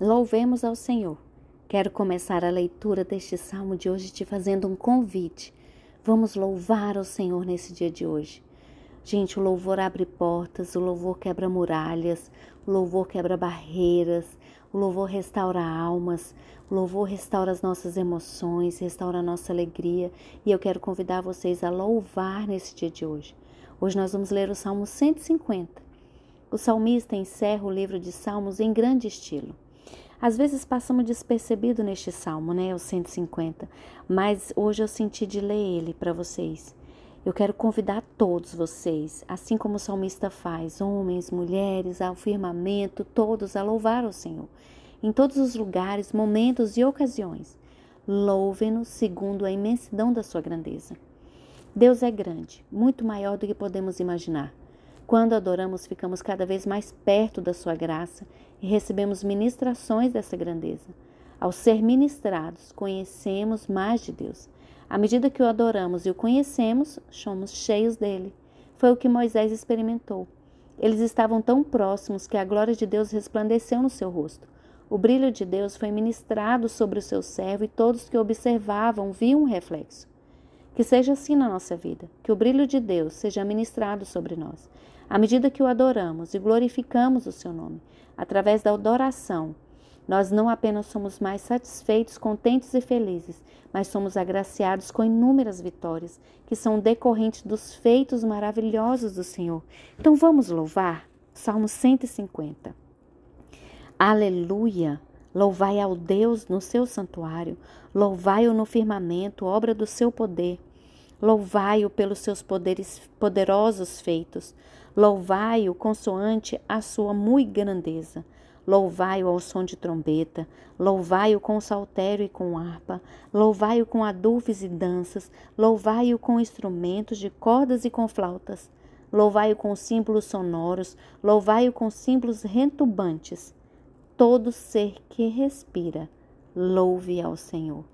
Louvemos ao Senhor. Quero começar a leitura deste salmo de hoje te fazendo um convite. Vamos louvar ao Senhor nesse dia de hoje. Gente, o louvor abre portas, o louvor quebra muralhas, o louvor quebra barreiras, o louvor restaura almas, o louvor restaura as nossas emoções, restaura a nossa alegria. E eu quero convidar vocês a louvar nesse dia de hoje. Hoje nós vamos ler o Salmo 150. O salmista encerra o livro de Salmos em grande estilo. Às vezes passamos despercebido neste salmo, né, o 150, mas hoje eu senti de ler ele para vocês. Eu quero convidar todos vocês, assim como o salmista faz, homens, mulheres, ao firmamento, todos a louvar o Senhor, em todos os lugares, momentos e ocasiões. Louvem-no segundo a imensidão da sua grandeza. Deus é grande, muito maior do que podemos imaginar. Quando adoramos, ficamos cada vez mais perto da Sua graça e recebemos ministrações dessa grandeza. Ao ser ministrados, conhecemos mais de Deus. À medida que o adoramos e o conhecemos, somos cheios dele. Foi o que Moisés experimentou. Eles estavam tão próximos que a glória de Deus resplandeceu no seu rosto. O brilho de Deus foi ministrado sobre o seu servo e todos que observavam viam um reflexo. Que seja assim na nossa vida, que o brilho de Deus seja ministrado sobre nós. À medida que o adoramos e glorificamos o seu nome, através da adoração, nós não apenas somos mais satisfeitos, contentes e felizes, mas somos agraciados com inúmeras vitórias que são decorrentes dos feitos maravilhosos do Senhor. Então vamos louvar? Salmo 150. Aleluia! Louvai ao Deus no seu santuário, louvai-o no firmamento, obra do seu poder. Louvai-o pelos seus poderes, poderosos feitos. Louvai-o consoante a sua muito grandeza. Louvai-o ao som de trombeta, louvai-o com saltério e com harpa, louvai-o com adufes e danças, louvai-o com instrumentos de cordas e com flautas, louvai-o com símbolos sonoros, louvai-o com símbolos retumbantes. Todo ser que respira, louve ao Senhor.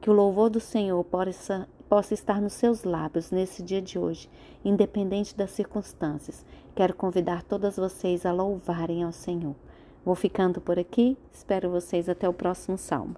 Que o louvor do Senhor possa possa estar nos seus lábios nesse dia de hoje, independente das circunstâncias. Quero convidar todas vocês a louvarem ao Senhor. Vou ficando por aqui, espero vocês até o próximo salmo.